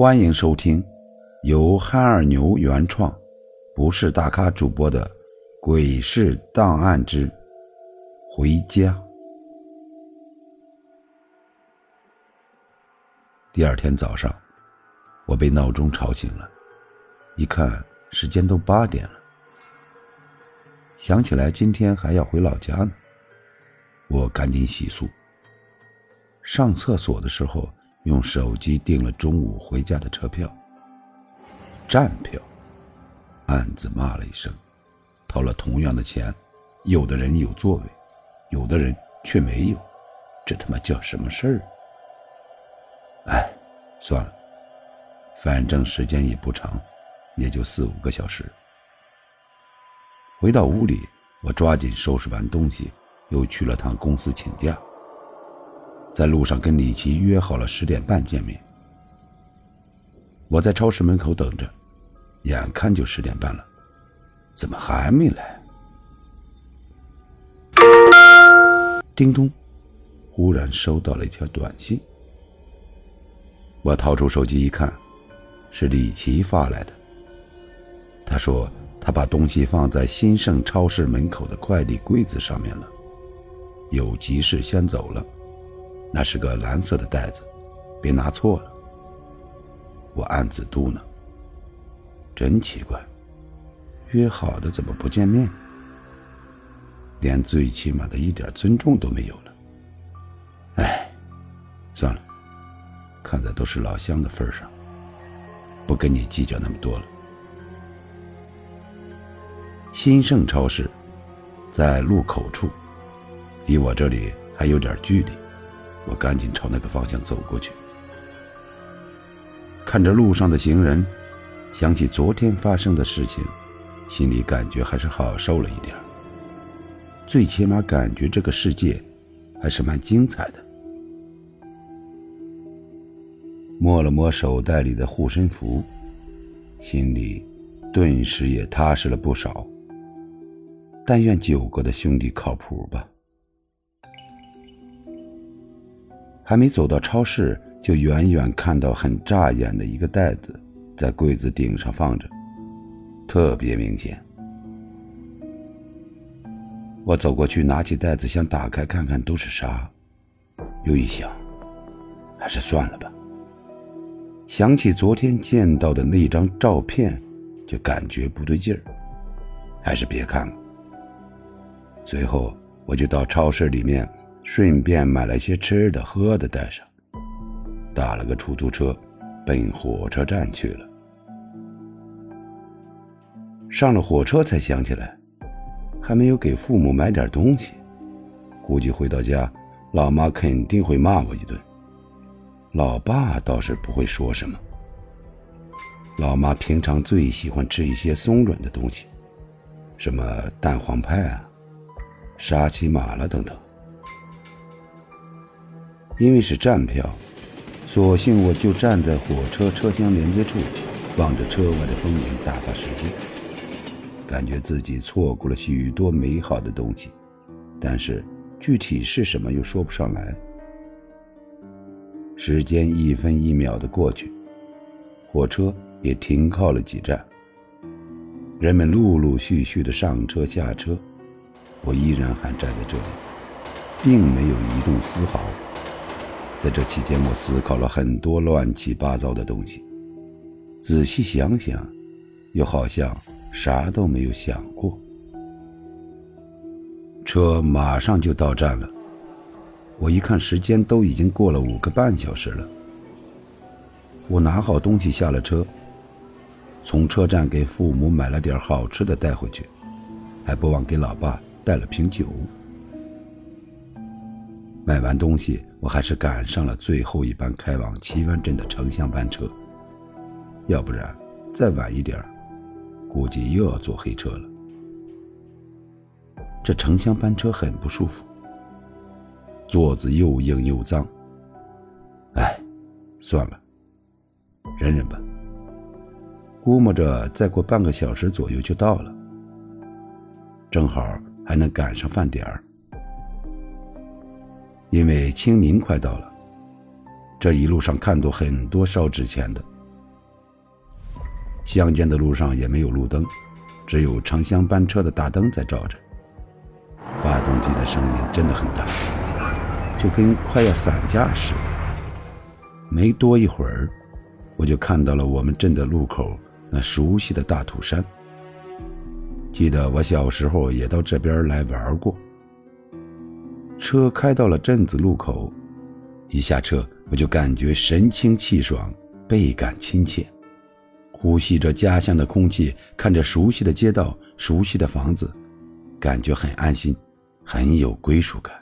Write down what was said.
欢迎收听由憨二牛原创、不是大咖主播的《鬼事档案之回家》。第二天早上，我被闹钟吵醒了，一看时间都八点了，想起来今天还要回老家呢，我赶紧洗漱。上厕所的时候。用手机订了中午回家的车票，站票，暗自骂了一声，掏了同样的钱，有的人有座位，有的人却没有，这他妈叫什么事儿？哎，算了，反正时间也不长，也就四五个小时。回到屋里，我抓紧收拾完东西，又去了趟公司请假。在路上跟李琦约好了十点半见面。我在超市门口等着，眼看就十点半了，怎么还没来？叮咚，忽然收到了一条短信。我掏出手机一看，是李琦发来的。他说他把东西放在新盛超市门口的快递柜子上面了，有急事先走了。那是个蓝色的袋子，别拿错了。我暗自嘟囔：“真奇怪，约好的怎么不见面？连最起码的一点尊重都没有了。”哎，算了，看在都是老乡的份上，不跟你计较那么多了。新盛超市在路口处，离我这里还有点距离。我赶紧朝那个方向走过去，看着路上的行人，想起昨天发生的事情，心里感觉还是好受了一点。最起码感觉这个世界还是蛮精彩的。摸了摸手袋里的护身符，心里顿时也踏实了不少。但愿九哥的兄弟靠谱吧。还没走到超市，就远远看到很扎眼的一个袋子，在柜子顶上放着，特别明显。我走过去，拿起袋子想打开看看都是啥，又一想，还是算了吧。想起昨天见到的那张照片，就感觉不对劲儿，还是别看了。随后，我就到超市里面。顺便买了些吃的喝的带上，打了个出租车，奔火车站去了。上了火车才想起来，还没有给父母买点东西，估计回到家，老妈肯定会骂我一顿。老爸倒是不会说什么，老妈平常最喜欢吃一些松软的东西，什么蛋黄派啊、沙琪玛了等等。因为是站票，索性我就站在火车车厢连接处，望着车外的风景打发时间，感觉自己错过了许多美好的东西，但是具体是什么又说不上来。时间一分一秒的过去，火车也停靠了几站，人们陆陆续续的上车下车，我依然还站在这里，并没有移动丝毫。在这期间，我思考了很多乱七八糟的东西。仔细想想，又好像啥都没有想过。车马上就到站了，我一看时间，都已经过了五个半小时了。我拿好东西下了车，从车站给父母买了点好吃的带回去，还不忘给老爸带了瓶酒。买完东西，我还是赶上了最后一班开往岐湾镇的城乡班车。要不然，再晚一点估计又要坐黑车了。这城乡班车很不舒服，座子又硬又脏。哎，算了，忍忍吧。估摸着再过半个小时左右就到了，正好还能赶上饭点儿。因为清明快到了，这一路上看到很多烧纸钱的，乡间的路上也没有路灯，只有城乡班车的大灯在照着。发动机的声音真的很大，就跟快要散架似的。没多一会儿，我就看到了我们镇的路口那熟悉的大土山。记得我小时候也到这边来玩过。车开到了镇子路口，一下车我就感觉神清气爽，倍感亲切。呼吸着家乡的空气，看着熟悉的街道、熟悉的房子，感觉很安心，很有归属感。